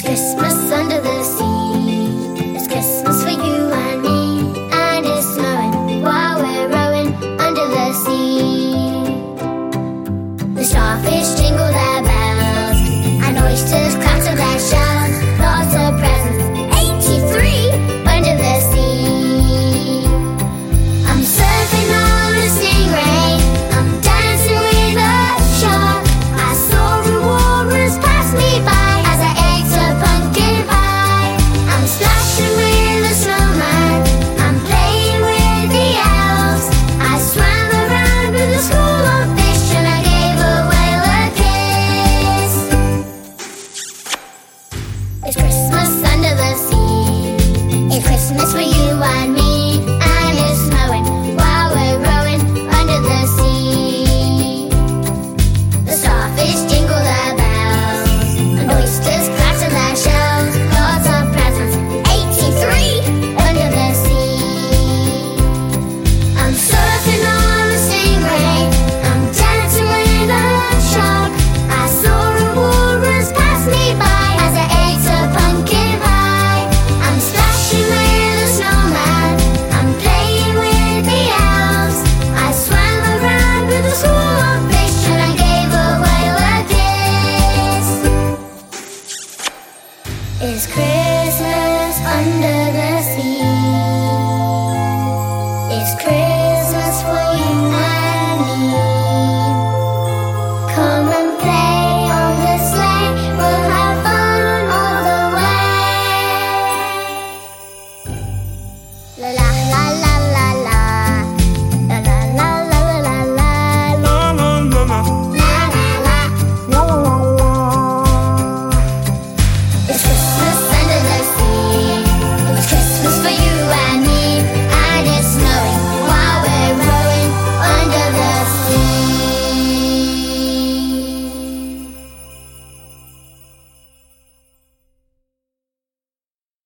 It's Christmas under the sea. It's Christmas under the sea. It's Christmas for you. Christmas under the sea. It's Christmas.